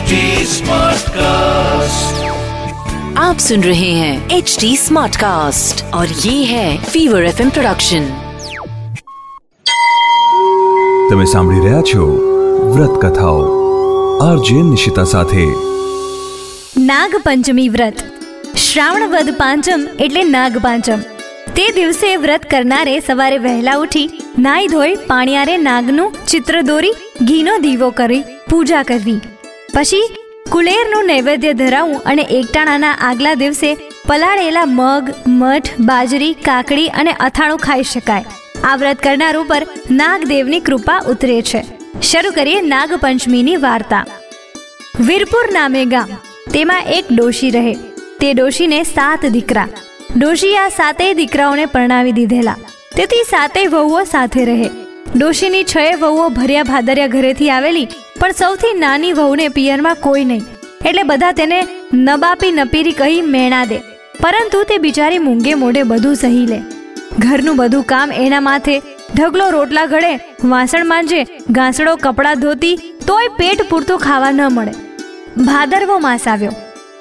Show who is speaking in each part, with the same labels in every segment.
Speaker 1: HD Smartcast.
Speaker 2: आप सुन रहे हैं एच डी स्मार्ट कास्ट और ये है फीवर एफ प्रोडक्शन
Speaker 3: તમે સાંભળી રહ્યા છો વ્રત કથાઓ આરજે નિશિતા સાથે
Speaker 4: નાગપંચમી વ્રત શ્રાવણ વદ પાંચમ એટલે નાગપાંચમ તે દિવસે વ્રત કરનારે સવારે વહેલા ઉઠી નાઈ ધોઈ પાણિયારે નાગનું ચિત્ર દોરી ઘીનો દીવો કરી પૂજા કરવી પછી કુલેરનું નૈવેદ્ય ધરાવવું અને એકટાણાના આગલા દિવસે પલાળેલા મગ, મઠ, બાજરી, કાકડી અને અથાણું ખાઈ શકાય. આ વ્રત કરનાર ઉપર નાગદેવની કૃપા ઉતરે છે. શરૂ કરીએ નાગપંચમીની વાર્તા. વીરપુર નામે ગામ. તેમાં એક ડોશી રહે. તે ડોશીને સાત દીકરા. ડોશી આ સાતેય દીકરાઓને પરણાવી દીધેલા. તેથી સાતેય વહુઓ સાથે રહે. ડોશીની છ વહુઓ ભર્યા ભાદર્યા ઘરેથી આવેલી પણ સૌથી નાની વહુને પિયરમાં કોઈ નહીં. એટલે બધા તેને નબાપી નપીરી કહી મેણા દે. પરંતુ તે બિચારી મૂંગે મોઢે બધું સહી લે. ઘરનું બધું કામ એના માથે. ઢગલો રોટલા ઘડે, વાસણ માંજે, ઘાસડો કપડાં ધોતી, તોય પેટ પૂરતું ખાવા ન મળે. ભાદરવો માસ આવ્યો.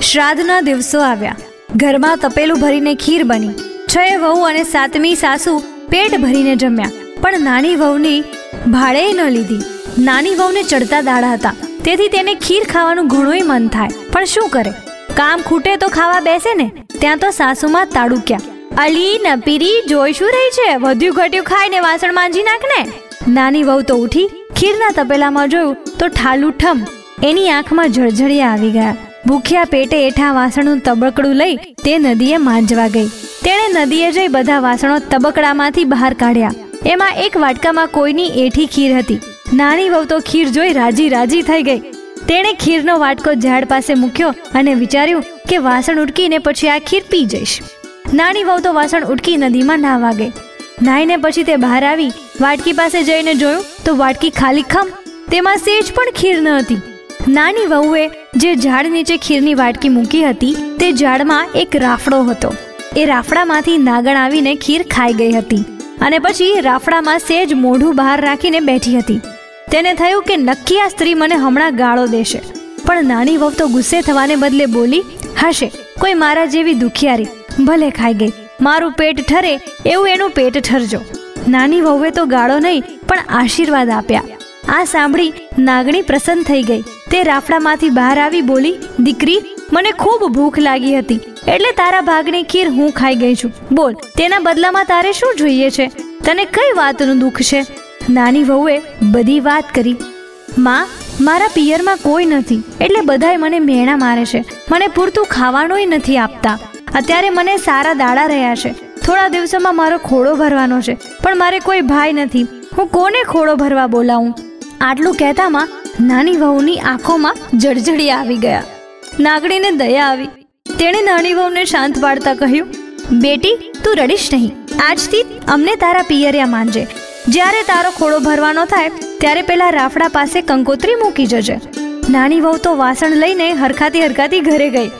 Speaker 4: શ્રાદ્ધના દિવસો આવ્યા. ઘરમાં તપેલું ભરીને ખીર બની. છ વહુ અને સાતમી સાસુ પેટ ભરીને જમ્યા. પણ નાની વહુની ભાડે ન લીધી. નાની વહુને ચડતા દાડા હતા. તેથી તેને ખીર ખાવાનું ઘણુંય મન થાય. પણ શું કરે? કામ ખૂટે તો ખાવા બેસે ને? ત્યાં તો સાસુમાં તાડુક્યા. અલી નપીરી જોઈ શું રહી છે? વધ્યું ઘટ્યું ખાઈને વાસણ માંજી નાખ ને? નાની વહુ તો ઉઠી ખીરના તપેલામાં જોયું તો ઠાલું ઠમ. એની આંખમાં જળજળિયા આવી ગયા. ભૂખ્યા પેટે એઠા વાસણનું તબકડું લઈ તે નદીએ માંજવા ગઈ. તેણે નદીએ જઈ બધા વાસણો તબકડામાંથી બહાર કાઢ્યા. એમાં એક વાટકામાં કોઈની એઠી ખીર હતી. નાની વહુ તો ખીર જોઈ રાજી રાજી થઈ ગઈ. તેણે ખીરનો વાટકો ઝાડ પાસે મૂક્યો અને વિચાર્યું કે વાસણ ઉટકીને પછી આ ખીર પી જઈશ. નાની વહુ તો વાસણ ઉટકી નદીમાં નાહવા ગઈ. નાહીને પછી તે બહાર આવી, વાટકી પાસે જઈને જોયું તો વાટકી ખાલી ખમ, તેમાં સેજ પણ ખીર ન હતી. નાની વહુએ જે ઝાડ નીચે ખીરની વાટકી મૂકી હતી, તે ઝાડમાં એક રાફડો હતો. એ રાફડામાંથી નાગણ આવીને ખીર ખાઈ ગઈ હતી અને પછી રાફડામાં સેજ મોઢું બહાર રાખીને બેઠી હતી. તેને થયું કે નક્કી આ સ્ત્રી મને હમણાં ગાળો દેશે. પણ નાની વહુ તો ગુસ્સે થવાને બદલે બોલી, હશે, કોઈ મારા જેવી દુખિયારી, ભલે ખાઈ ગઈ, મારું પેટ ઠરે, એવું એનું પેટ ઠરજો. નાની વહુએ તો ગાળો નહીં, પણ આશીર્વાદ આપ્યા. આ સાંભળી નાગણી પ્રસન્ન થઈ ગઈ. તે રાફડામાંથી બહાર આવી બોલી, દીકરી, મને ખૂબ ભૂખ લાગી હતી, એટલે તારા ભાગની ખીર હું ખાઈ ગઈ છું. બોલ, તેના બદલામાં તારે શું જોઈએ છે? તને કઈ વાતનું દુઃખ છે? નાની વહુએ બધી વાત કરી. માં, મારા પિયરમાં કોઈ નથી, એટલે બધાય મને મેણા મારે છે. મને પૂરતું ખાવાનુંય નથી આપતા. અત્યારે મને સારા દાડા રહ્યા છે. થોડા દિવસોમાં મારો ખોડો ભરવાનો છે, પણ મારે કોઈ ભાઈ નથી. હું કોને ખોડો ભરવા બોલાવું? આટલું કહેતામાં નાની વહુની આંખોમાં જળજળી આવી ગયા. નાગણીને દયા આવી. તેણે નાની વહુને શાંત પાડતા કહ્યું, બેટી, તું રડીશ નહીં. આજથી અમને તારા પિયરિયા માનજે જ્યારે તારો ખોડો ભરવાનો થાય, ત્યારે પેલા રાફડા પાસે કંકોત્રી મૂકી જજે. નાની વહુ તો વાસણ લઈને હરખાતી હરખાતી ઘરે ગઈ.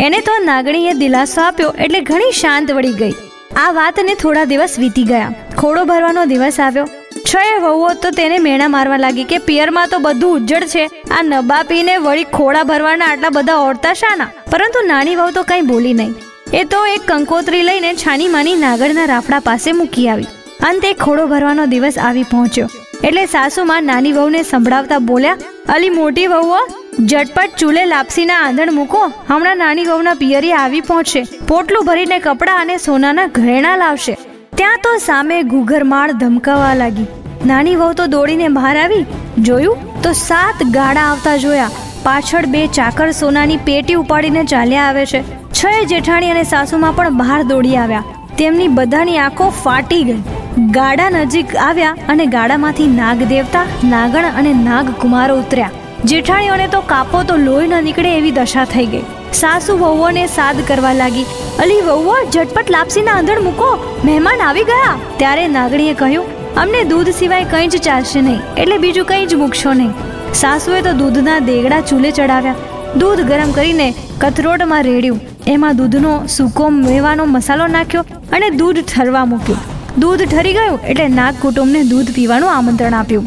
Speaker 4: એને તો નાગણીએ દિલાસો આપ્યો એટલે ઘણી શાંત વળી ગઈ. આ વાતને થોડા દિવસ વીતી ગયા. ખોડો ભરવાનો દિવસ આવ્યો. છ વહુઓ તો તેને મેણા મારવા લાગી કે, પિયરમાં તો બધું ઉજ્જડ છે. આ નબાપીને વળી ખોડા ભરવાના આટલા બધા ઓળતા શાના? પરંતુ નાની વહુ તો કંઈ બોલી નહીં. એ તો એક કંકોત્રી લઈને છાની માની નાગરના રાફડા પાસે મૂકી આવી. અંતે ખોડો ભરવાનો દિવસ આવી પહોંચ્યો. એટલે સાસુમાં નાની વહુને સંભળાવતા બોલ્યા, અલી મોટી વહુઓ, ઝટપટ ચૂલે લાપસીના આંધણ મૂકો. હમણાં નાની વહુના પિયરી આવી પહોંચશે. પોટલું ભરીને કપડાં અને સોનાના ઘરેણા લાવશે. ત્યાં તો સામે ઘૂઘરમાળ ધમકાવા લાગી. નાની વહુ તો દોડીને બહાર આવી. જોયું તો સાત ગાડા આવતા જોયા. પાછળ બે ચાકર સોનાની પેટી ઉપાડીને ચાલ્યા આવે છે. છ જેઠાણી અને સાસુમાં પણ બહાર દોડી આવ્યા. તેમની બધાની આંખો ફાટી ગઈ. ગાડા નજીક આવ્યા અને ગાડામાંથી નાગ દેવતા નાગણ અને નાગ કુમારો ઉતર્યા. જેઠાણીઓને તો કાપો તો લોહી ન નીકળે એવી દશા થઈ ગઈ. સાસુ વહુઓને સાદ કરવા લાગી. અલી વહુઓ, ઝટપટ લાપસીના આંધણ મૂકો. મહેમાન આવી ગયા. ત્યારે નાગણીએ કહ્યું, અમને દૂધ સિવાય કંઈ જ ચાલશે નહીં. એટલે બીજું કંઈ જ મૂકશો નહીં. સાસુએ તો દૂધના દેગડા ચૂલે ચડાવ્યા. દૂધ ગરમ કરીને કથરોટમાં રેડ્યું. એમાં દૂધનો સૂકો મેવાનો મસાલો નાખ્યો અને દૂધ ઠરવા મૂક્યું. દૂધ ઠરી ગયું એટલે નાગ કુટુંબને દૂધ પીવાનું આમંત્રણ આપ્યું.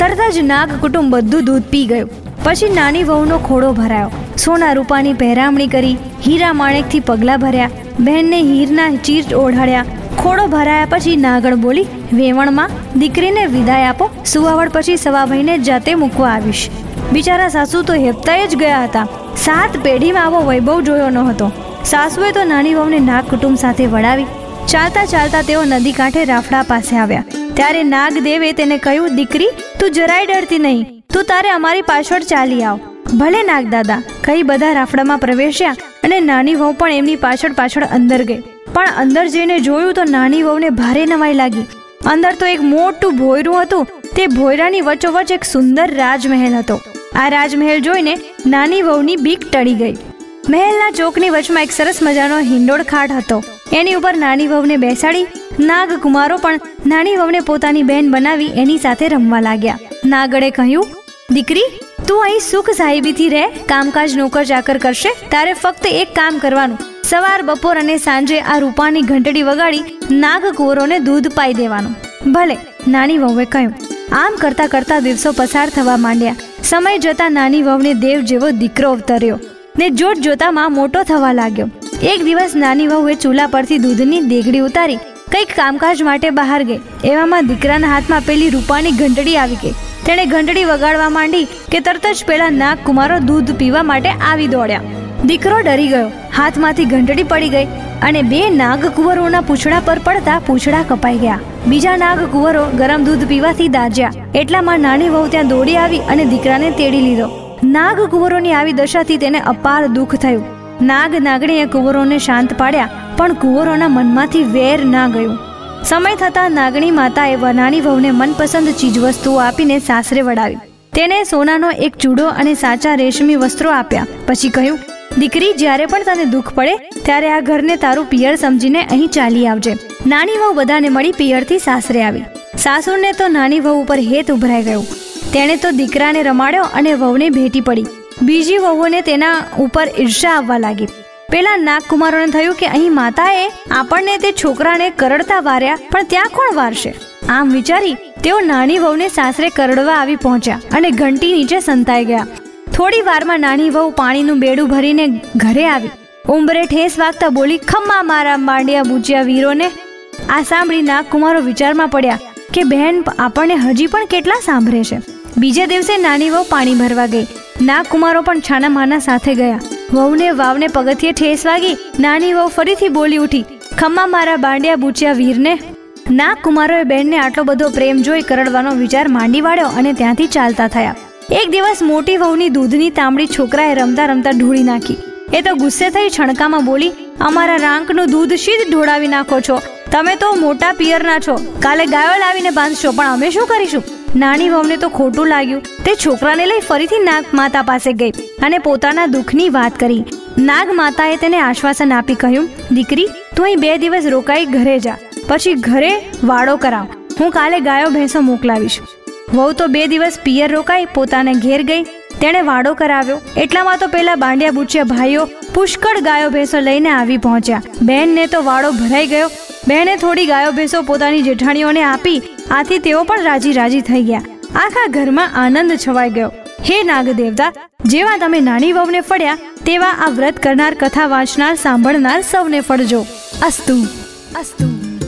Speaker 4: તરત જ નાગ કુટુંબ બધું દૂધ પી ગયું. પછી નાની વહુનો ખોડો ભરાયો. સોના રૂપાની પહેરામણી કરી, હીરા માણેકથી પગલાં ભર્યા, બહેનને હીરના ચીર ઓઢાડ્યા. ખોડો ભરાયા પછી નાગણ બોલી, વેવણમાં દીકરીને વિદાય આપો સુવાવડ પછી સવાભાઈને જાતે મૂકવા આવીશ. બિચારા સાસુ તો હેપતાએ જ ગયા હતા. સાત પેઢીમાં આવો વૈભવ જોયો ન હતો. સાસુએ તો નાની વહુને નાગ કુટુંબ સાથે વળાવી. ચાલતા ચાલતા તેઓ નદી કાંઠે રાફડા પાસે આવ્યા. ત્યારે નાગદેવે તેને કહ્યું, દીકરી, તું જરાય ડરતી નહીં. તું તારે અમારી પાછળ ચાલી આવ. ભલે નાગદાદા કઈ બધા રાફડામાં પ્રવેશ્યા અને નાની વહુ પણ એમની પાછળ પાછળ અંદર ગઈ. પણ અંદર જઈને જોયું તો નાની વહુને ભારે નવાઈ લાગી. અંદર તો એક મોટું ભોયરું હતું. તે ભોયરાની વચ્ચોવચ એક સુંદર રાજમહેલ હતો. આ રાજમહેલ જોઈને નાની વહુની બીક ટળી ગઈ. મહેલના ચોકની વચમાં એક સરસ મજાનો હિંડોળ ખાટ હતો. એની ઉપર નાની વહુને બેસાડી નાગ કુમારો પણ નાની વહુને પોતાની બહેન બનાવી એની સાથે રમવા લાગ્યા. નાગડે કહ્યું, દીકરી, તું અહીં સુખ સાહેબીથી રહે, કામકાજ નોકર ચાકર કરશે, તારે ફક્ત એક કામ કરવાનું. સવાર, બપોર અને સાંજે આ રૂપાની ઘંટડી વગાડી નાગ કુંવરોને દૂધ પાઈ દેવાનું. ભલે, નાની વહુએ કહ્યું, આમ કરતા કરતા દિવસો પસાર થવા માંડ્યા. સમય જતા નાની વહુને દેવ જેવો દીકરો અવતર્યો ને જોત જોતામાં મોટો થવા લાગ્યો. એક દિવસ નાની વહુએ ચૂલા પરથી દૂધની દેગડી ઉતારી કંઈક કામકાજ માટે બહાર ગઈ. એવામાં દીકરાના હાથમાં પેલી રૂપાની ઘંટડી આવી ગઈ. તેણે ઘંટડી વગાડવા માંડી કે તરત જ પેલા નાગ કુમારો દૂધ પીવા માટે આવી દોડ્યા. દીકરો ડરી ગયો. હાથમાંથી ઘંટડી પડી ગઈ. અને બે નાગ કુંવરોના પૂંછડા પર પડતા પૂંછડા કપાઈ ગયા. બીજા નાગ કુંવરો ગરમ દૂધ પીવાથી દાજ્યા. એટલામાં નાની વહુ ત્યાં દોડી આવી અને દીકરાને તેડી લીધો. નાગ કુંવરોની આવી દશાથી તેને અપાર દુઃખ થયું. નાગ નાગણીએ કુંવરોને શાંત પાડ્યા, પણ કુંવરોના મનમાંથી વેર ના ગયું. સમય થતાં નાગણી માતાએ નાની વહુને મનપસંદ ચીજવસ્તુઓ આપીને સાસરે વડાવી તેને સોનાનો એક ચૂડો અને સાચા રેશમી વસ્ત્રો આપ્યા. પછી કહ્યું દીકરી જ્યારે પણ તને દુઃખ પડે, ત્યારે આ ઘરને તારું પિયર સમજીને અહીં ચાલી આવજે. નાની વહુ બધાને મળી પિયરથી સાસરે આવી. સાસુરને તો નાની વહુ ઉપર હેત ઉભરાઈ ગયું. તેણે તો દીકરાને રમાડ્યો અને વહુને ભેટી પડી. બીજી વહુને તેના ઉપર ઈર્ષા આવવા લાગી. પેલા નાગકુમારોને થયું કે અહીં માતાએ આપણને તે છોકરાને કરડતા વાર્યા, પણ ત્યાં કોણ વારશે? આમ વિચારી તેઓ નાની વહુને સાસરે કરડવા આવી પહોંચ્યા અને ઘંટી નીચે સંતાઈ ગયા. થોડી વારમાં નાની વહુ પાણીનું બેડું ભરીને ઘરે આવી. ઉંબરે ઠેસ વાગતા બોલી, ખમ્મા મારા માંડિયા બુચિયા વીરોને. આ સાંભળી નાગકુમારો વિચારમાં પડ્યા કે બહેન આપણને હજી પણ કેટલા સાંભળે છે. બીજા દિવસે નાની વહુ પાણી ભરવા ગઈ. નાગકુમારો પણ છાના માના સાથે ગયા. વહુને વાવને પગથિયે ઠેસ વાગી, નાની વહુ ફરીથી બોલી ઉઠી, ખમ્મા મારા બાંડિયા બુચ્યા વીરને. નાગકુમારોએ બહેનને આટલો બધો પ્રેમ જોઈ કરડવાનો વિચાર માંડી વાળ્યો અને ત્યાંથી ચાલતા થયા. એક દિવસ મોટી વહુની દૂધની તાંબડી છોકરાએ રમતા રમતા ઢોળી નાખી. એ તો ગુસ્સે થઈ છણકામાં બોલી, અમારા રાંકનું દૂધ શી ઢોળાવી નાખો છો? તમે તો મોટા પિયરના છો. કાલે ગાયો લાવીને બાંધશો, પણ અમે શું કરીશું? નાની વહુને તો ખોટું લાગ્યું. તે છોકરાને લઈ ફરીથી નાગ માતા પાસે ગઈ અને પોતાના દુઃખની વાત કરી. નાગ માતાએ તેને આશ્વાસન આપી કહ્યું, દીકરી, તું અહીં બે દિવસ રોકાઈ ઘરે જા. પછી ઘરે વાડો કરાવ. હું કાલે ગાયો ભેંસો મોકલાવીશ. વહુ તો બે દિવસ પિયર રોકાઈ, પોતાને ઘેર ગઈ. તેણે વાડો કરાવ્યો. એટલામાં તો પેલા બાંડિયા બુચિયા ભાઈઓ પુષ્કળ ગાયો ભેંસો લઈને આવી પહોંચ્યા. બહેનને તો વાડો ભરાઈ ગયો. બહેને થોડી ગાયો ભેંસો પોતાની જેઠાણીઓને આપી, આથી તેઓ પણ રાજી રાજી થઈ ગયા. આખા ઘરમાં આનંદ છવાઈ ગયો. હે નાગ દેવતા જેવા તમે નાની વહુને ફળ્યા, તેવા આ વ્રત કરનાર કથા વાંચનાર, સાંભળનાર સૌને ફળજો. અસ્તુ. અસ્તુ.